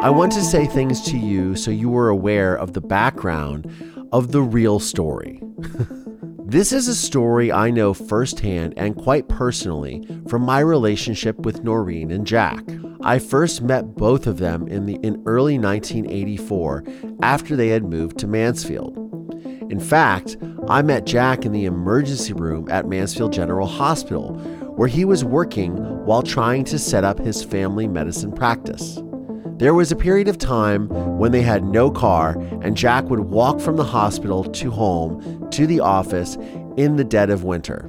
I want to say things to you so you are aware of the background of the real story. this is a story I know firsthand and quite personally from my relationship with Noreen and Jack. I first met both of them in the in early 1984 after they had moved to Mansfield. In fact, I met Jack in the emergency room at Mansfield General Hospital, where he was working while trying to set up his family medicine practice. There was a period of time when they had no car, and Jack would walk from the hospital to home to the office in the dead of winter.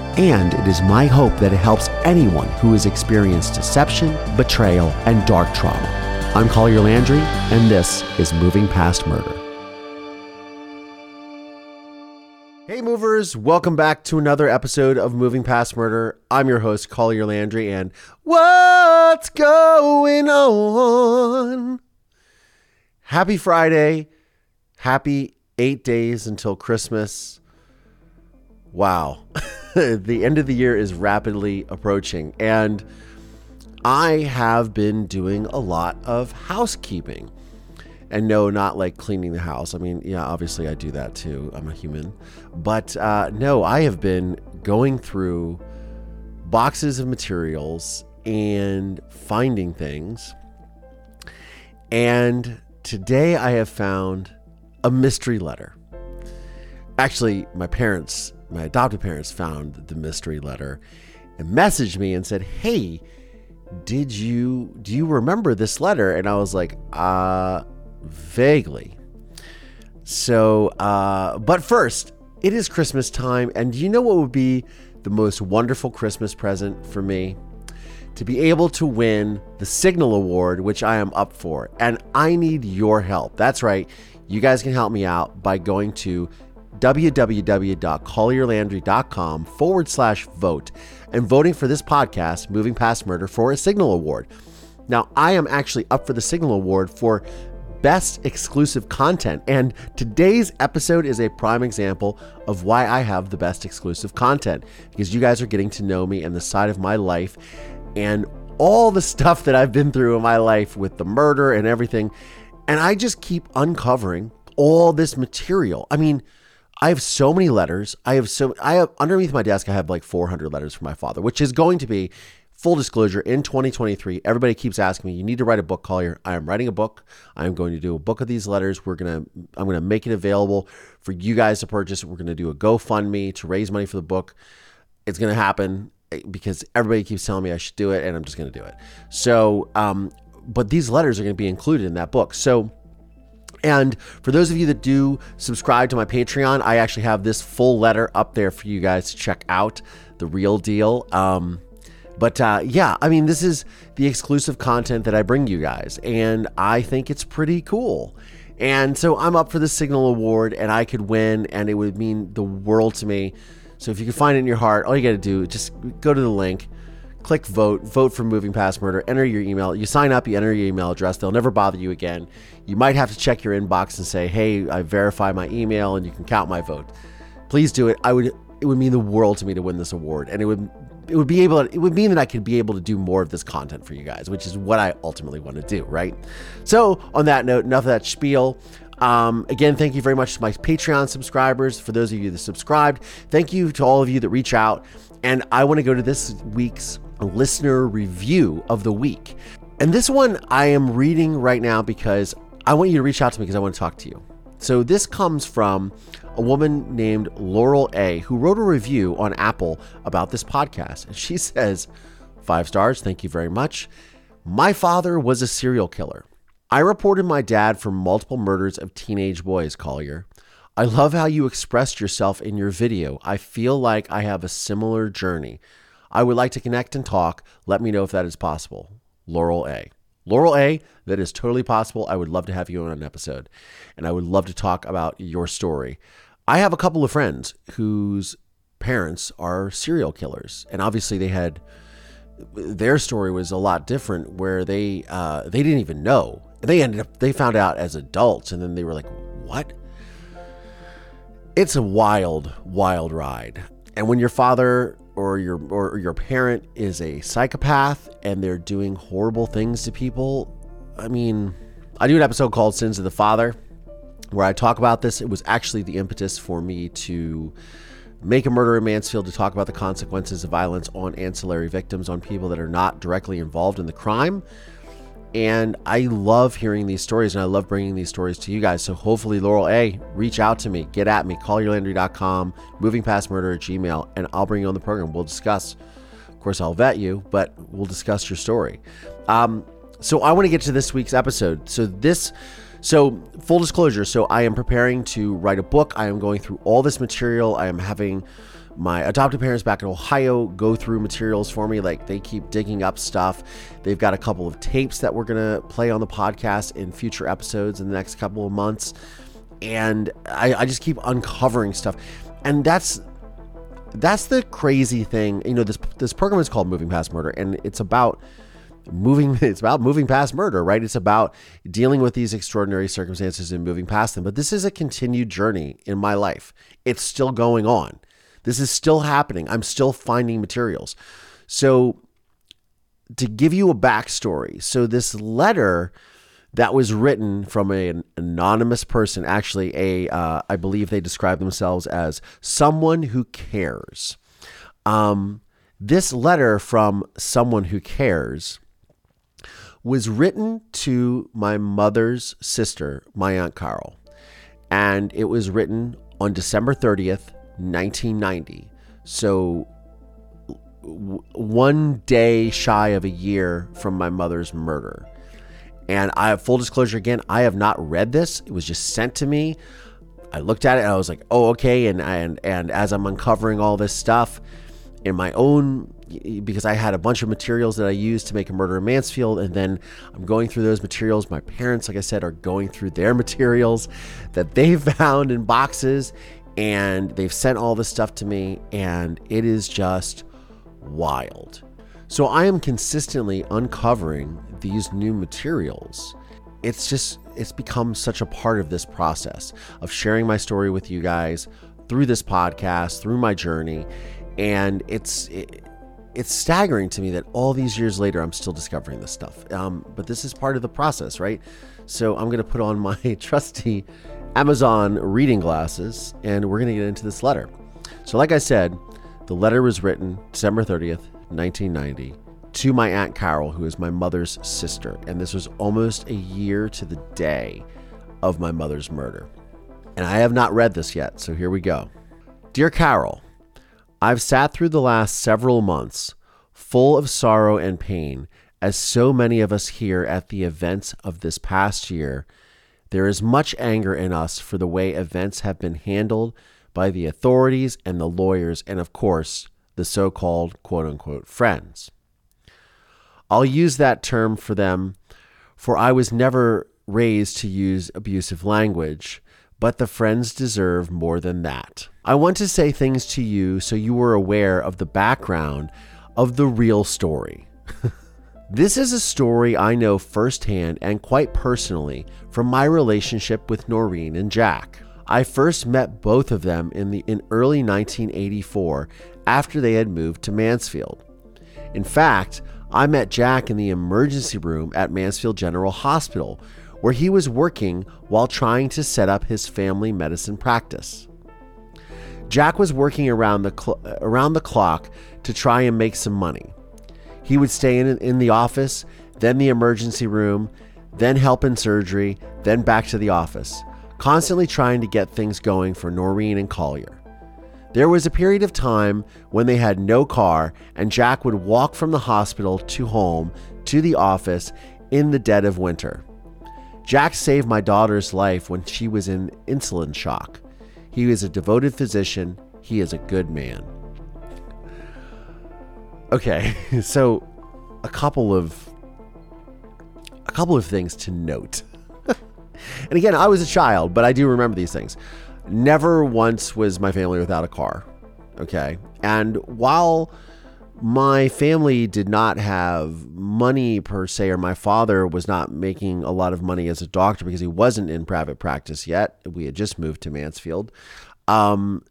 and it is my hope that it helps anyone who has experienced deception, betrayal, and dark trauma. I'm Collier Landry, and this is Moving Past Murder. Hey, movers, welcome back to another episode of Moving Past Murder. I'm your host, Collier Landry, and what's going on? Happy Friday. Happy eight days until Christmas. Wow. the end of the year is rapidly approaching, and I have been doing a lot of housekeeping. And no, not like cleaning the house. I mean, yeah, obviously I do that too. I'm a human. But uh, no, I have been going through boxes of materials and finding things. And today I have found a mystery letter. Actually, my parents my adopted parents found the mystery letter and messaged me and said, "Hey, did you do you remember this letter?" And I was like, "Uh, vaguely." So, uh, but first, it is Christmas time, and you know what would be the most wonderful Christmas present for me? To be able to win the Signal Award, which I am up for, and I need your help. That's right. You guys can help me out by going to www.collierlandry.com forward slash vote and voting for this podcast, Moving Past Murder, for a Signal Award. Now, I am actually up for the Signal Award for best exclusive content. And today's episode is a prime example of why I have the best exclusive content because you guys are getting to know me and the side of my life and all the stuff that I've been through in my life with the murder and everything. And I just keep uncovering all this material. I mean, I have so many letters. I have so I have underneath my desk I have like 400 letters from my father, which is going to be full disclosure in 2023. Everybody keeps asking me, "You need to write a book, Collier." I am writing a book. I am going to do a book of these letters. We're going to I'm going to make it available for you guys to purchase. We're going to do a GoFundMe to raise money for the book. It's going to happen eh, because everybody keeps telling me I should do it and I'm just going to do it. So, um but these letters are going to be included in that book. So, and for those of you that do subscribe to my Patreon, I actually have this full letter up there for you guys to check out the real deal. Um, but uh, yeah, I mean, this is the exclusive content that I bring you guys, and I think it's pretty cool. And so I'm up for the Signal Award, and I could win, and it would mean the world to me. So if you can find it in your heart, all you got to do is just go to the link click vote, vote for Moving Past Murder, enter your email. You sign up, you enter your email address. They'll never bother you again. You might have to check your inbox and say, "Hey, I verify my email and you can count my vote." Please do it. I would it would mean the world to me to win this award and it would it would be able to, it would mean that I could be able to do more of this content for you guys, which is what I ultimately want to do, right? So, on that note, enough of that spiel. Um, again, thank you very much to my Patreon subscribers. For those of you that subscribed, thank you to all of you that reach out. And I want to go to this week's listener review of the week. And this one I am reading right now because I want you to reach out to me because I want to talk to you. So this comes from a woman named Laurel A, who wrote a review on Apple about this podcast. And she says, Five stars, thank you very much. My father was a serial killer. I reported my dad for multiple murders of teenage boys, Collier. I love how you expressed yourself in your video. I feel like I have a similar journey. I would like to connect and talk. Let me know if that is possible. Laurel A. Laurel A, that is totally possible. I would love to have you on an episode and I would love to talk about your story. I have a couple of friends whose parents are serial killers, and obviously they had their story was a lot different where they uh, they didn't even know. They ended up they found out as adults and then they were like, "What?" It's a wild, wild ride. And when your father or your or your parent is a psychopath and they're doing horrible things to people, I mean, I do an episode called Sins of the Father where I talk about this. It was actually the impetus for me to make a murder in Mansfield to talk about the consequences of violence on ancillary victims, on people that are not directly involved in the crime. And I love hearing these stories and I love bringing these stories to you guys. So hopefully, Laurel A, reach out to me, get at me, collierlandry.com, moving past murder at Gmail, and I'll bring you on the program. We'll discuss. Of course, I'll vet you, but we'll discuss your story. Um, so I want to get to this week's episode. So this. So, full disclosure, so I am preparing to write a book. I am going through all this material. I am having my adoptive parents back in Ohio go through materials for me. Like they keep digging up stuff. They've got a couple of tapes that we're going to play on the podcast in future episodes in the next couple of months. And I, I just keep uncovering stuff. And that's that's the crazy thing. You know, this this program is called Moving Past Murder, and it's about moving it's about moving past murder right it's about dealing with these extraordinary circumstances and moving past them but this is a continued journey in my life it's still going on this is still happening. I'm still finding materials. So, to give you a backstory, so this letter that was written from an anonymous person, actually, a uh, I believe they describe themselves as someone who cares. Um, this letter from someone who cares was written to my mother's sister, my Aunt Carol. And it was written on December 30th, 1990. So w- one day shy of a year from my mother's murder. And I have full disclosure again, I have not read this. It was just sent to me. I looked at it and I was like, "Oh, okay." And and and as I'm uncovering all this stuff in my own because I had a bunch of materials that I used to make a murder in Mansfield, and then I'm going through those materials. My parents, like I said, are going through their materials that they found in boxes, and they've sent all this stuff to me, and it is just wild. So I am consistently uncovering these new materials. It's just, it's become such a part of this process of sharing my story with you guys through this podcast, through my journey. And it's, it, it's staggering to me that all these years later, I'm still discovering this stuff. Um, but this is part of the process, right? So I'm going to put on my trusty Amazon reading glasses, and we're going to get into this letter. So, like I said, the letter was written December 30th, 1990, to my Aunt Carol, who is my mother's sister. And this was almost a year to the day of my mother's murder. And I have not read this yet, so here we go. Dear Carol, I've sat through the last several months full of sorrow and pain, as so many of us here at the events of this past year there is much anger in us for the way events have been handled by the authorities and the lawyers, and of course, the so called quote unquote friends. I'll use that term for them, for I was never raised to use abusive language, but the friends deserve more than that. I want to say things to you so you are aware of the background of the real story. This is a story I know firsthand and quite personally from my relationship with Noreen and Jack. I first met both of them in, the, in early 1984 after they had moved to Mansfield. In fact, I met Jack in the emergency room at Mansfield General Hospital, where he was working while trying to set up his family medicine practice. Jack was working around the, cl- around the clock to try and make some money. He would stay in, in the office, then the emergency room, then help in surgery, then back to the office, constantly trying to get things going for Noreen and Collier. There was a period of time when they had no car, and Jack would walk from the hospital to home to the office in the dead of winter. Jack saved my daughter's life when she was in insulin shock. He is a devoted physician. He is a good man. Okay, so a couple of a couple of things to note. and again, I was a child, but I do remember these things. Never once was my family without a car. Okay. And while my family did not have money per se, or my father was not making a lot of money as a doctor because he wasn't in private practice yet. We had just moved to Mansfield. Um,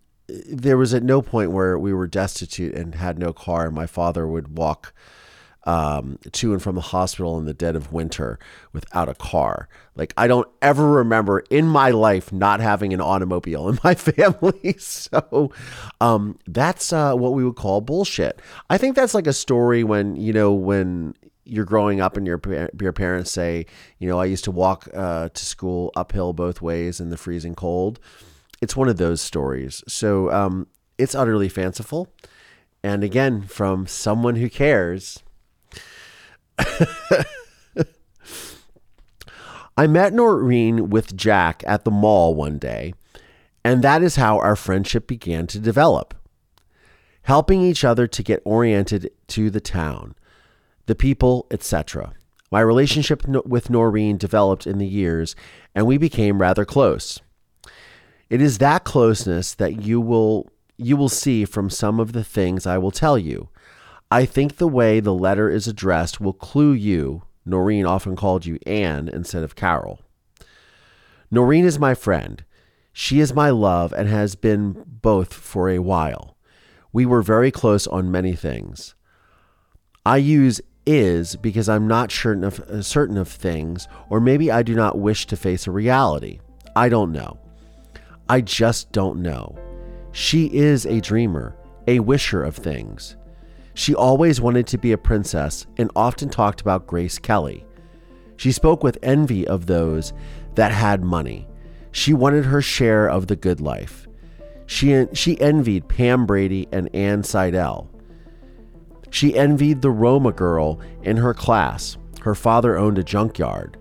there was at no point where we were destitute and had no car, and my father would walk um, to and from the hospital in the dead of winter without a car. Like, I don't ever remember in my life not having an automobile in my family. so, um, that's uh, what we would call bullshit. I think that's like a story when, you know, when you're growing up and your your parents say, you know, I used to walk uh, to school uphill both ways in the freezing cold. It's one of those stories. So um, it's utterly fanciful. And again, from someone who cares, I met Noreen with Jack at the mall one day, and that is how our friendship began to develop. Helping each other to get oriented to the town, the people, etc. My relationship with Noreen developed in the years, and we became rather close. It is that closeness that you will you will see from some of the things I will tell you. I think the way the letter is addressed will clue you. Noreen often called you Anne instead of Carol. Noreen is my friend. She is my love and has been both for a while. We were very close on many things. I use is because I'm not certain of, certain of things, or maybe I do not wish to face a reality. I don't know. I just don't know. She is a dreamer, a wisher of things. She always wanted to be a princess and often talked about Grace Kelly. She spoke with envy of those that had money. She wanted her share of the good life. She, she envied Pam Brady and Ann Seidel. She envied the Roma girl in her class. Her father owned a junkyard,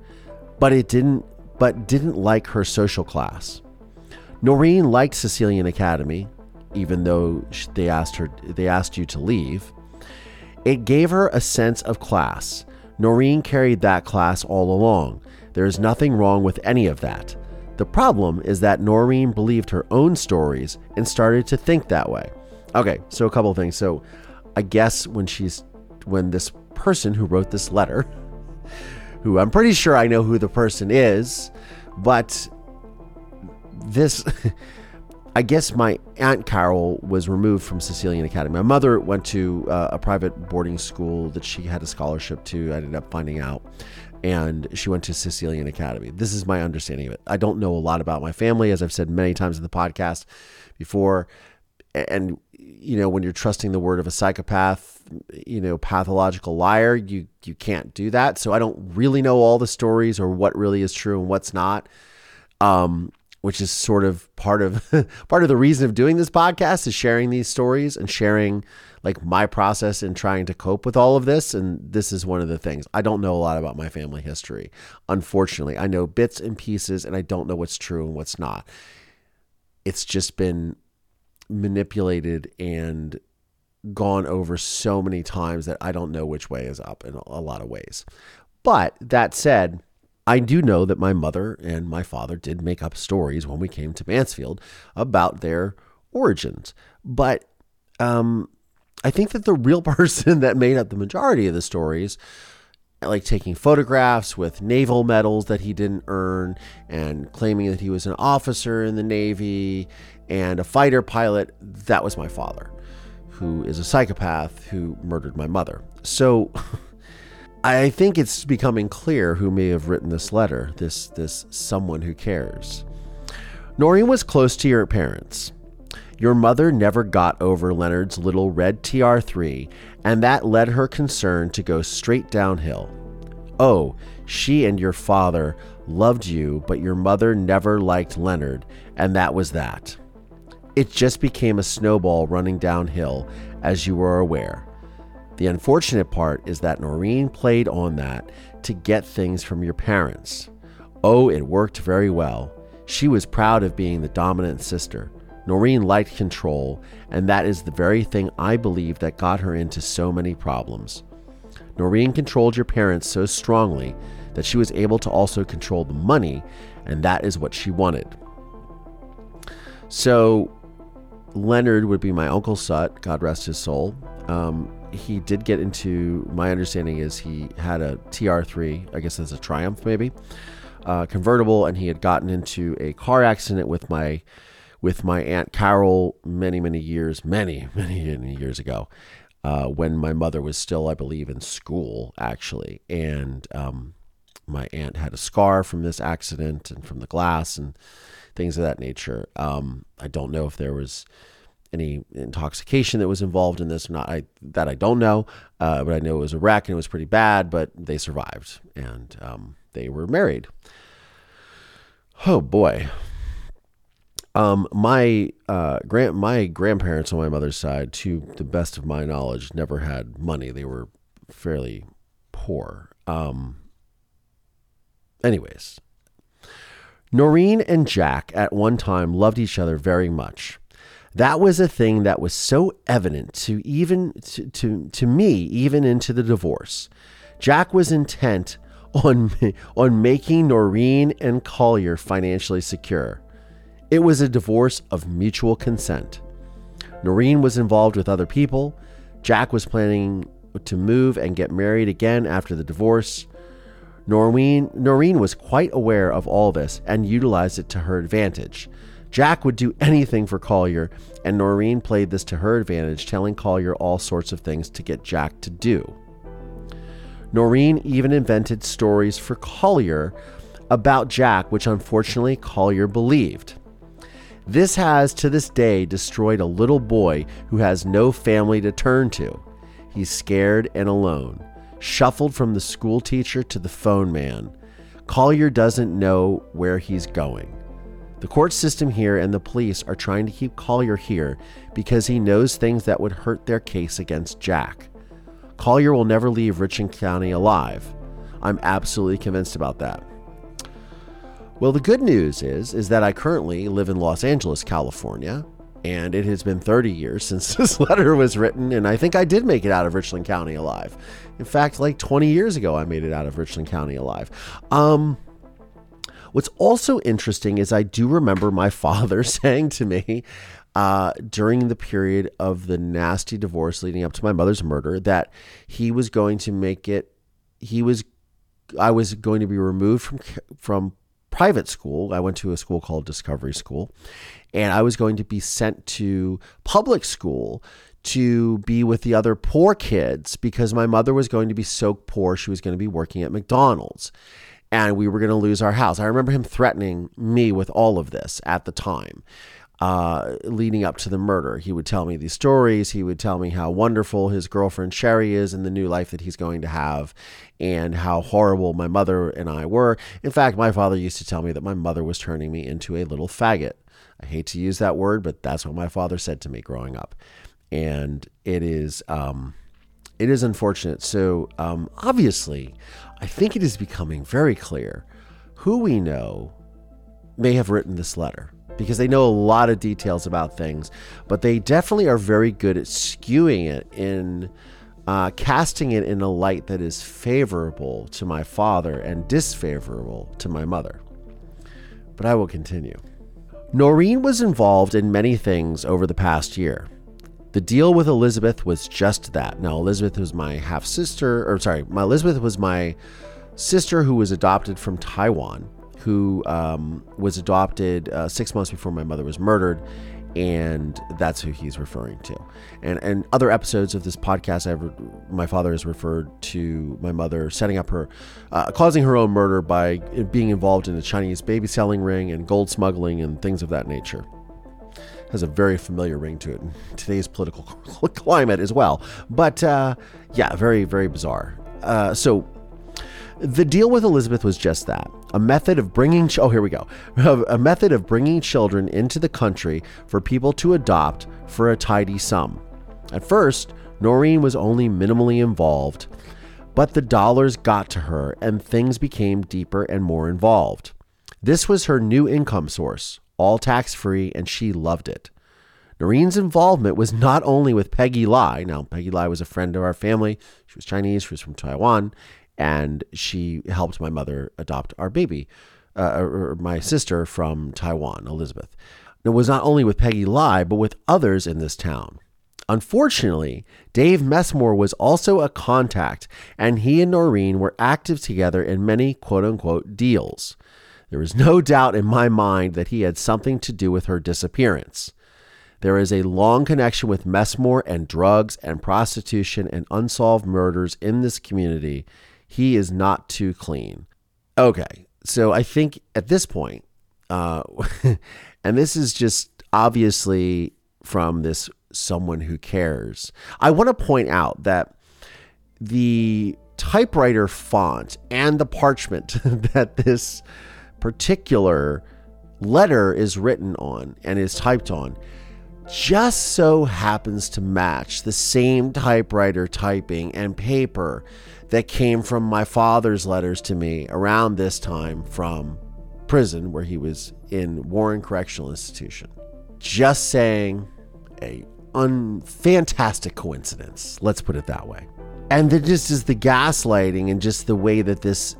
but it didn't but didn't like her social class. Noreen liked Sicilian Academy, even though they asked her they asked you to leave. It gave her a sense of class. Noreen carried that class all along. There is nothing wrong with any of that. The problem is that Noreen believed her own stories and started to think that way. Okay, so a couple things. So I guess when she's when this person who wrote this letter, who I'm pretty sure I know who the person is, but this I guess my aunt Carol was removed from Sicilian Academy. My mother went to uh, a private boarding school that she had a scholarship to. I ended up finding out, and she went to Sicilian Academy. This is my understanding of it. I don't know a lot about my family, as I've said many times in the podcast before. And you know, when you're trusting the word of a psychopath, you know, pathological liar, you you can't do that. So I don't really know all the stories or what really is true and what's not. Um, which is sort of part of part of the reason of doing this podcast is sharing these stories and sharing like my process in trying to cope with all of this. And this is one of the things. I don't know a lot about my family history unfortunately. I know bits and pieces and i don't know what's true and what's not. It's just been manipulated and gone over so many times that i don't know which way is up in a lot of ways. But that said I do know that my mother and my father did make up stories when we came to Mansfield about their origins. But um, I think that the real person that made up the majority of the stories, like taking photographs with naval medals that he didn't earn and claiming that he was an officer in the Navy and a fighter pilot, that was my father, who is a psychopath who murdered my mother. So. I think it's becoming clear who may have written this letter, this this someone who cares. Noreen was close to your parents. Your mother never got over Leonard's little red TR3, and that led her concern to go straight downhill. Oh, she and your father loved you, but your mother never liked Leonard, and that was that. It just became a snowball running downhill, as you were aware. The unfortunate part is that Noreen played on that to get things from your parents. Oh, it worked very well. She was proud of being the dominant sister. Noreen liked control, and that is the very thing I believe that got her into so many problems. Noreen controlled your parents so strongly that she was able to also control the money, and that is what she wanted. So, Leonard would be my Uncle Sut, God rest his soul. Um, he did get into, my understanding is he had a TR3, I guess as a Triumph maybe, uh, convertible, and he had gotten into a car accident with my with my aunt Carol many many years, many many many years ago, uh, when my mother was still, I believe, in school actually, and um, my aunt had a scar from this accident and from the glass and things of that nature. Um, I don't know if there was any intoxication that was involved in this or not. I that I don't know, uh, but I know it was a wreck and it was pretty bad. But they survived and um, they were married. Oh boy. Um, my uh, grand my grandparents on my mother's side, to the best of my knowledge, never had money. They were fairly poor. Um, anyways, Noreen and Jack at one time loved each other very much. That was a thing that was so evident to even to, to, to me, even into the divorce. Jack was intent on on making Noreen and Collier financially secure. It was a divorce of mutual consent. Noreen was involved with other people. Jack was planning to move and get married again after the divorce. Noreen, Noreen was quite aware of all this and utilized it to her advantage. Jack would do anything for Collier, and Noreen played this to her advantage, telling Collier all sorts of things to get Jack to do. Noreen even invented stories for Collier about Jack, which unfortunately Collier believed. This has to this day destroyed a little boy who has no family to turn to. He's scared and alone shuffled from the school teacher to the phone man. Collier doesn't know where he's going. The court system here and the police are trying to keep Collier here because he knows things that would hurt their case against Jack. Collier will never leave Richland County alive. I'm absolutely convinced about that. Well, the good news is is that I currently live in Los Angeles, California, and it has been 30 years since this letter was written, and I think I did make it out of Richland County alive. In fact, like 20 years ago, I made it out of Richland County alive. Um, what's also interesting is I do remember my father saying to me uh, during the period of the nasty divorce leading up to my mother's murder that he was going to make it, he was, I was going to be removed from from private school. I went to a school called Discovery School, and I was going to be sent to public school to be with the other poor kids because my mother was going to be so poor she was going to be working at McDonald's and we were going to lose our house. I remember him threatening me with all of this at the time. Uh, leading up to the murder, he would tell me these stories. He would tell me how wonderful his girlfriend Sherry is and the new life that he's going to have, and how horrible my mother and I were. In fact, my father used to tell me that my mother was turning me into a little faggot. I hate to use that word, but that's what my father said to me growing up, and it is um, it is unfortunate. So um, obviously, I think it is becoming very clear who we know may have written this letter because they know a lot of details about things, but they definitely are very good at skewing it in. Uh, casting it in a light that is favorable to my father and disfavorable to my mother. But I will continue. Noreen was involved in many things over the past year. The deal with Elizabeth was just that. Now, Elizabeth was my half sister, or sorry, my Elizabeth was my sister who was adopted from Taiwan, who um, was adopted uh, six months before my mother was murdered, and that's who he's referring to. And and other episodes of this podcast, I've my father has referred to my mother setting up her, uh, causing her own murder by being involved in a Chinese baby selling ring and gold smuggling and things of that nature. Has a very familiar ring to it in today's political climate as well. But uh, yeah, very very bizarre. Uh, so the deal with Elizabeth was just that a method of bringing ch- oh here we go a method of bringing children into the country for people to adopt for a tidy sum at first noreen was only minimally involved but the dollars got to her and things became deeper and more involved this was her new income source all tax free and she loved it Noreen's involvement was not only with Peggy Lai. Now, Peggy Lai was a friend of our family. She was Chinese, she was from Taiwan, and she helped my mother adopt our baby, uh, or my sister from Taiwan, Elizabeth. It was not only with Peggy Lai, but with others in this town. Unfortunately, Dave Messmore was also a contact, and he and Noreen were active together in many quote unquote deals. There is no doubt in my mind that he had something to do with her disappearance. There is a long connection with Messmore and drugs and prostitution and unsolved murders in this community. He is not too clean. Okay, so I think at this point, uh, and this is just obviously from this someone who cares. I want to point out that the typewriter font and the parchment that this particular letter is written on and is typed on just so happens to match the same typewriter typing and paper that came from my father's letters to me around this time from prison where he was in Warren Correctional Institution. Just saying a un fantastic coincidence. Let's put it that way. And then just is the gaslighting and just the way that this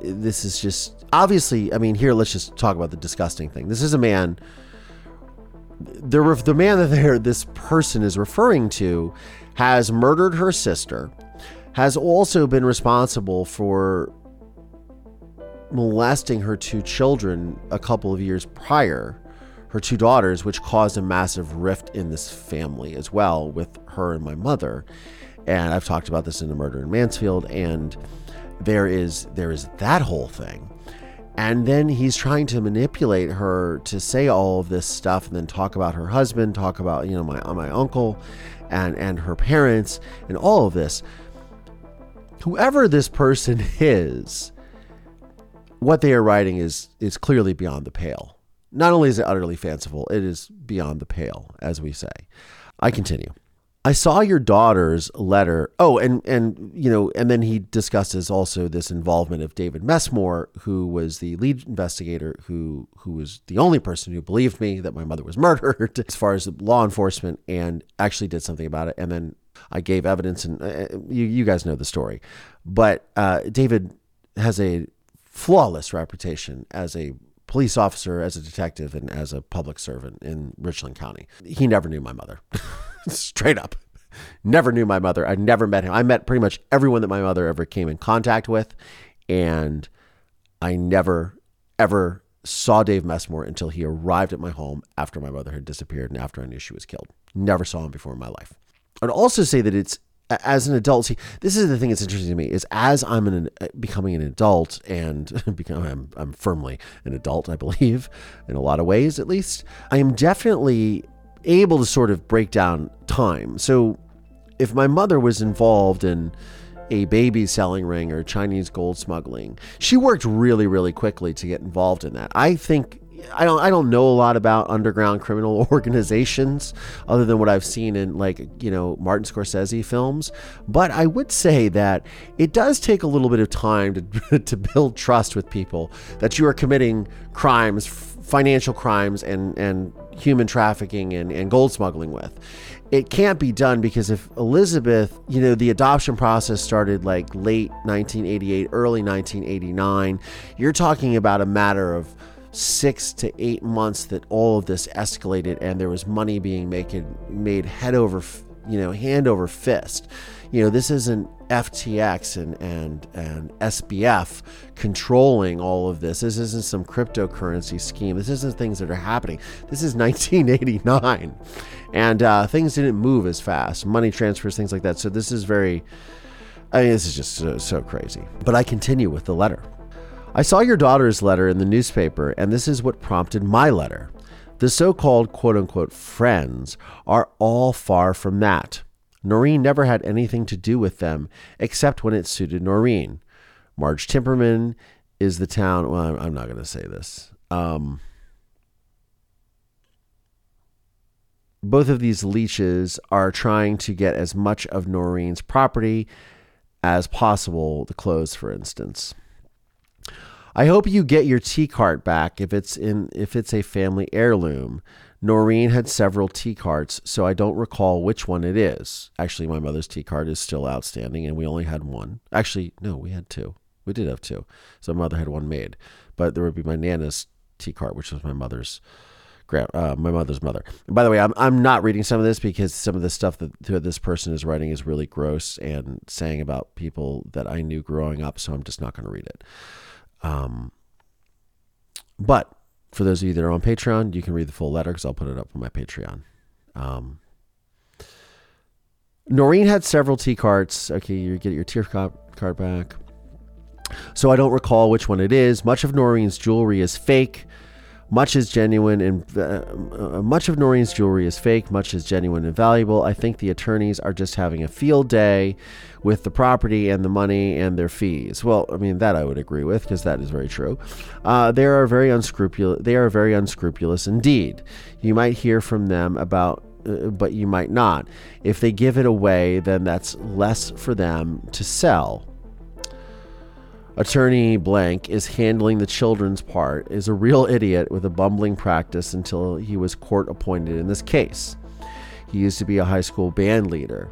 this is just obviously. I mean, here let's just talk about the disgusting thing. This is a man. The the man that this person is referring to has murdered her sister, has also been responsible for molesting her two children a couple of years prior her two daughters, which caused a massive rift in this family as well with her and my mother. And I've talked about this in the murder in Mansfield, and there is there is that whole thing. And then he's trying to manipulate her to say all of this stuff and then talk about her husband, talk about, you know, my my uncle and and her parents and all of this. Whoever this person is, what they are writing is is clearly beyond the pale. Not only is it utterly fanciful, it is beyond the pale, as we say. I continue. I saw your daughter's letter. Oh, and and you know, and then he discusses also this involvement of David Messmore, who was the lead investigator, who who was the only person who believed me that my mother was murdered, as far as law enforcement, and actually did something about it. And then I gave evidence, and uh, you you guys know the story. But uh, David has a flawless reputation as a police officer, as a detective, and as a public servant in Richland County. He never knew my mother, straight up. Never knew my mother. I never met him. I met pretty much everyone that my mother ever came in contact with, and I never, ever saw Dave Messmore until he arrived at my home after my mother had disappeared and after I knew she was killed. Never saw him before in my life. I'd also say that it's as an adult, see, this is the thing that's interesting to me is as I'm an, uh, becoming an adult and become, I'm, I'm firmly an adult, I believe, in a lot of ways at least, I am definitely able to sort of break down time. So if my mother was involved in a baby selling ring or Chinese gold smuggling, she worked really, really quickly to get involved in that. I think I don't I don't know a lot about underground criminal organizations other than what I've seen in like you know Martin Scorsese films, but I would say that it does take a little bit of time to to build trust with people that you are committing crimes, financial crimes, and and human trafficking and, and gold smuggling with. It can't be done because if Elizabeth, you know, the adoption process started like late 1988, early 1989, you're talking about a matter of six to eight months that all of this escalated and there was money being made made head over you know hand over fist you know this isn't FTX and and and SBF controlling all of this. This isn't some cryptocurrency scheme. This isn't things that are happening. This is 1989 and uh, things didn't move as fast. Money transfers things like that. So this is very I mean, this is just so, so crazy. But I continue with the letter. I saw your daughter's letter in the newspaper, and this is what prompted my letter. The so called quote unquote friends are all far from that. Noreen never had anything to do with them except when it suited Noreen. Marge Timperman is the town. Well, I'm not going to say this. Um, both of these leeches are trying to get as much of Noreen's property as possible, the clothes, for instance. I hope you get your tea cart back if it's in if it's a family heirloom. Noreen had several T cards, so I don't recall which one it is. Actually, my mother's T card is still outstanding, and we only had one. Actually, no, we had two. We did have two. So my mother had one made, but there would be my Nana's T card, which was my mother's grand, uh, my mother's mother. And by the way, I'm I'm not reading some of this because some of the stuff that, that this person is writing is really gross and saying about people that I knew growing up. So I'm just not going to read it. Um, but for those of you that are on Patreon, you can read the full letter because I'll put it up on my Patreon. Um, Noreen had several T cards. Okay, you get your tier card back. So I don't recall which one it is. Much of Noreen's jewelry is fake. Much is genuine and uh, uh, much of Noreen's jewelry is fake. Much is genuine and valuable. I think the attorneys are just having a field day with the property and the money and their fees. Well, I mean that I would agree with because that is very true. Uh, they are very unscrupulous. They are very unscrupulous indeed. You might hear from them about uh, but you might not. If they give it away, then that's less for them to sell. Attorney Blank is handling the children's part, is a real idiot with a bumbling practice until he was court appointed in this case. He used to be a high school band leader.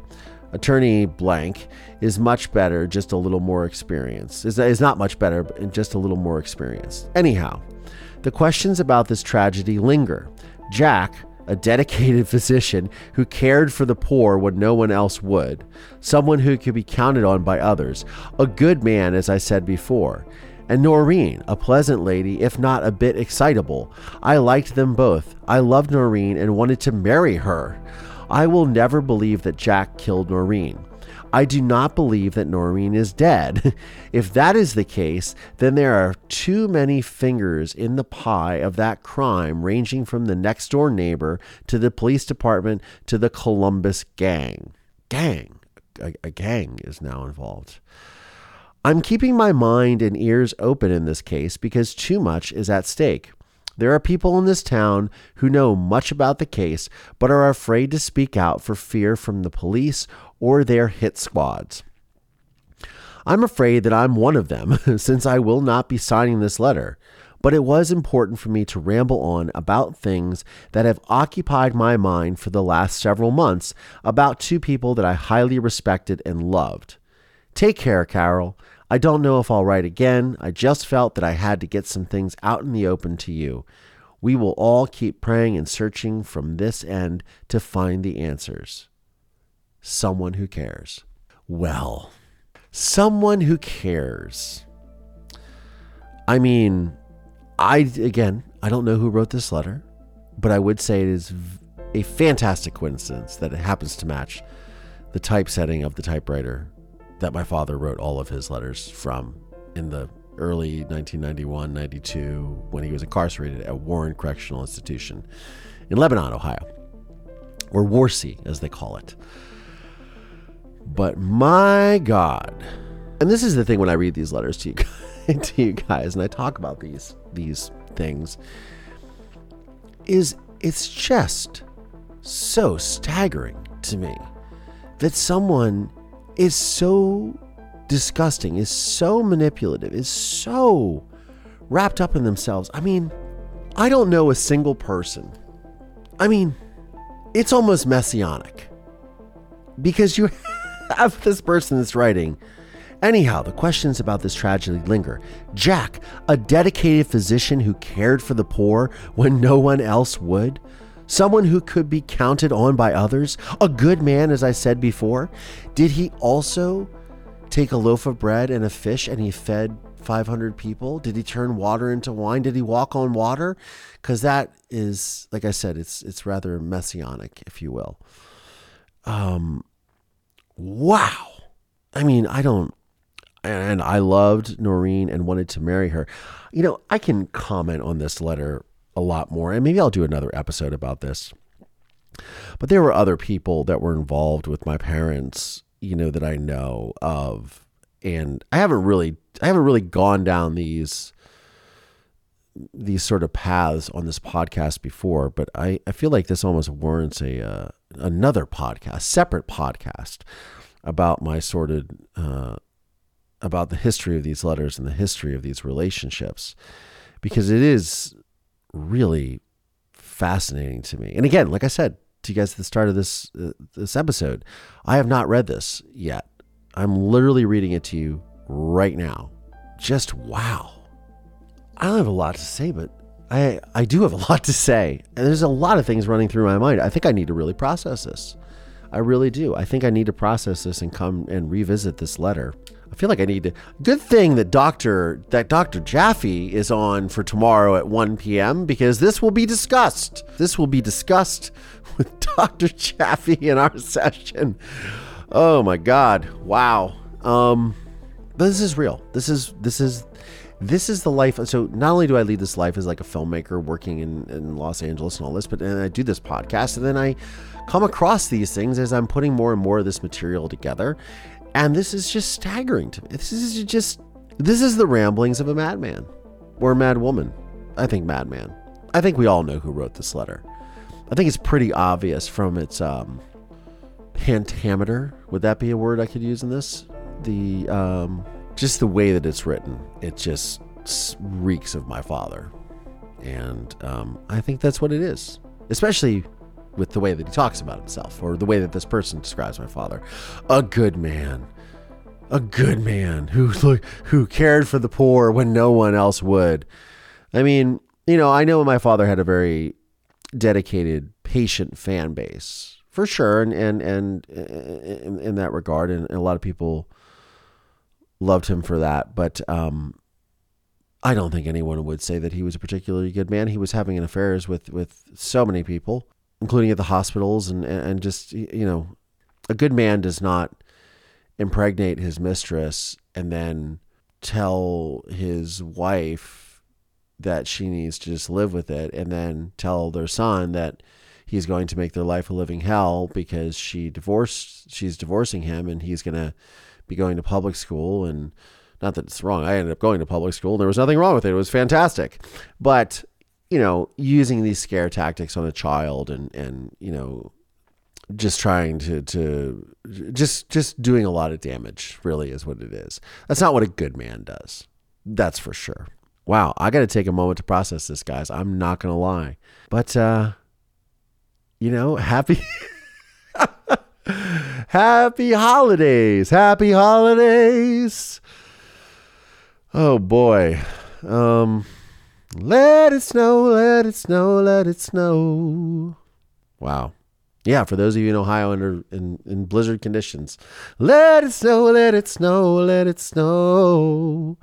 Attorney Blank is much better, just a little more experienced. Is, is not much better, but just a little more experienced. Anyhow, the questions about this tragedy linger. Jack, a dedicated physician who cared for the poor when no one else would, someone who could be counted on by others, a good man, as I said before. And Noreen, a pleasant lady, if not a bit excitable. I liked them both. I loved Noreen and wanted to marry her. I will never believe that Jack killed Noreen. I do not believe that Noreen is dead. if that is the case, then there are too many fingers in the pie of that crime, ranging from the next door neighbor to the police department to the Columbus gang. Gang. A, a gang is now involved. I'm keeping my mind and ears open in this case because too much is at stake. There are people in this town who know much about the case but are afraid to speak out for fear from the police or their hit squads. I'm afraid that I'm one of them, since I will not be signing this letter, but it was important for me to ramble on about things that have occupied my mind for the last several months about two people that I highly respected and loved. Take care, Carol. I don't know if I'll write again. I just felt that I had to get some things out in the open to you. We will all keep praying and searching from this end to find the answers someone who cares. Well, someone who cares. I mean, I, again, I don't know who wrote this letter, but I would say it is a fantastic coincidence that it happens to match the typesetting of the typewriter that my father wrote all of his letters from in the early 1991 92 when he was incarcerated at Warren Correctional Institution in Lebanon, Ohio, or Warsi, as they call it. But my God, and this is the thing when I read these letters to you, to you guys, and I talk about these these things, is it's just so staggering to me that someone is so disgusting, is so manipulative, is so wrapped up in themselves. I mean, I don't know a single person. I mean, it's almost messianic because you have this person that's writing. Anyhow, the questions about this tragedy linger. Jack, a dedicated physician who cared for the poor when no one else would, someone who could be counted on by others, a good man, as I said before. Did he also take a loaf of bread and a fish and he fed 500 people? Did he turn water into wine? Did he walk on water? Because that is, like I said, it's it's rather messianic, if you will. Um, wow. I mean, I don't, and I loved Noreen and wanted to marry her. You know, I can comment on this letter a lot more, and maybe I'll do another episode about this. But there were other people that were involved with my parents, you know, that I know of, and I haven't really, I haven't really gone down these these sort of paths on this podcast before, but I, I feel like this almost warrants a uh, another podcast, separate podcast about my sorted uh, about the history of these letters and the history of these relationships, because it is really fascinating to me. And again, like I said to you guys at the start of this uh, this episode, I have not read this yet. I'm literally reading it to you right now. Just wow. I don't have a lot to say, but I I do have a lot to say. And there's a lot of things running through my mind. I think I need to really process this. I really do. I think I need to process this and come and revisit this letter. I feel like I need to. Good thing that Doctor that Doctor Jaffe is on for tomorrow at 1 p.m. because this will be discussed. This will be discussed with Doctor Jaffe in our session. Oh my God! Wow. Um, this is real. This is this is this is the life. So not only do I lead this life as like a filmmaker working in, in Los Angeles and all this, but then I do this podcast and then I come across these things as I'm putting more and more of this material together. And this is just staggering to me. This is just, this is the ramblings of a madman or a mad woman. I think madman. I think we all know who wrote this letter. I think it's pretty obvious from its um. Would that be a word I could use in this? The um, just the way that it's written, it just reeks of my father. And um, I think that's what it is, especially with the way that he talks about himself or the way that this person describes my father. A good man. A good man who who cared for the poor when no one else would. I mean, you know, I know my father had a very dedicated, patient fan base for sure, and and and in, in that regard, and, a lot of people loved him for that. But um, I don't think anyone would say that he was a particularly good man. He was having affairs with with so many people, including at the hospitals, and and just you know, a good man does not impregnate his mistress and then tell his wife that she needs to just live with it, and then tell their son that he's going to make their life a living hell because she divorced she's divorcing him and he's going to be going to public school and not that it's wrong. I ended up going to public school and there was nothing wrong with it. It was fantastic. But, you know, using these scare tactics on a child and, and, you know, just trying to, to just, just doing a lot of damage really is what it is. That's not what a good man does. That's for sure. Wow. I got to take a moment to process this, guys. I'm not going to lie. But, uh, you know, happy. Happy holidays. Happy holidays. Oh boy. Um let it snow, let it snow, let it snow. Wow. Yeah, for those of you in Ohio under in, in blizzard conditions. Let it snow, let it snow, let it snow.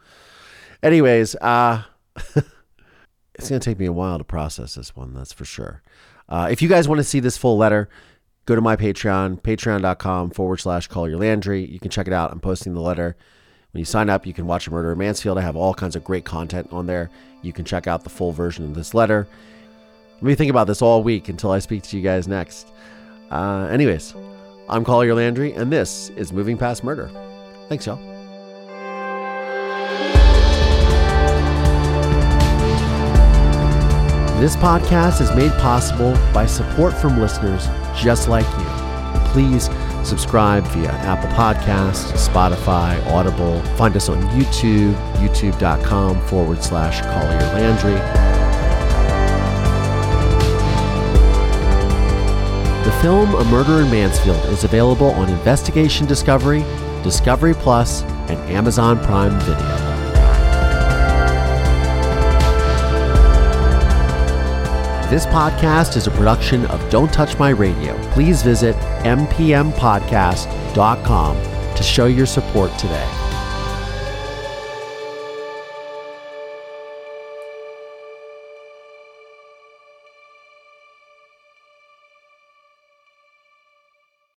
Anyways, uh it's gonna take me a while to process this one, that's for sure. Uh, if you guys want to see this full letter, go to my Patreon, patreon.com forward slash Collier Landry. You can check it out. I'm posting the letter. When you sign up, you can watch murder Mansfield. I have all kinds of great content on there. You can check out the full version of this letter. Let me think about this all week until I speak to you guys next. Uh, anyways, I'm Collier Landry, and this is Moving Past Murder. Thanks, y'all. This podcast is made possible by support from listeners just like you. Please subscribe via Apple Podcasts, Spotify, Audible. Find us on YouTube, youtube.com forward slash Collier Landry. The film A Murder in Mansfield is available on Investigation Discovery, Discovery Plus, and Amazon Prime Video. This podcast is a production of Don't Touch My Radio. Please visit mpmpodcast.com to show your support today.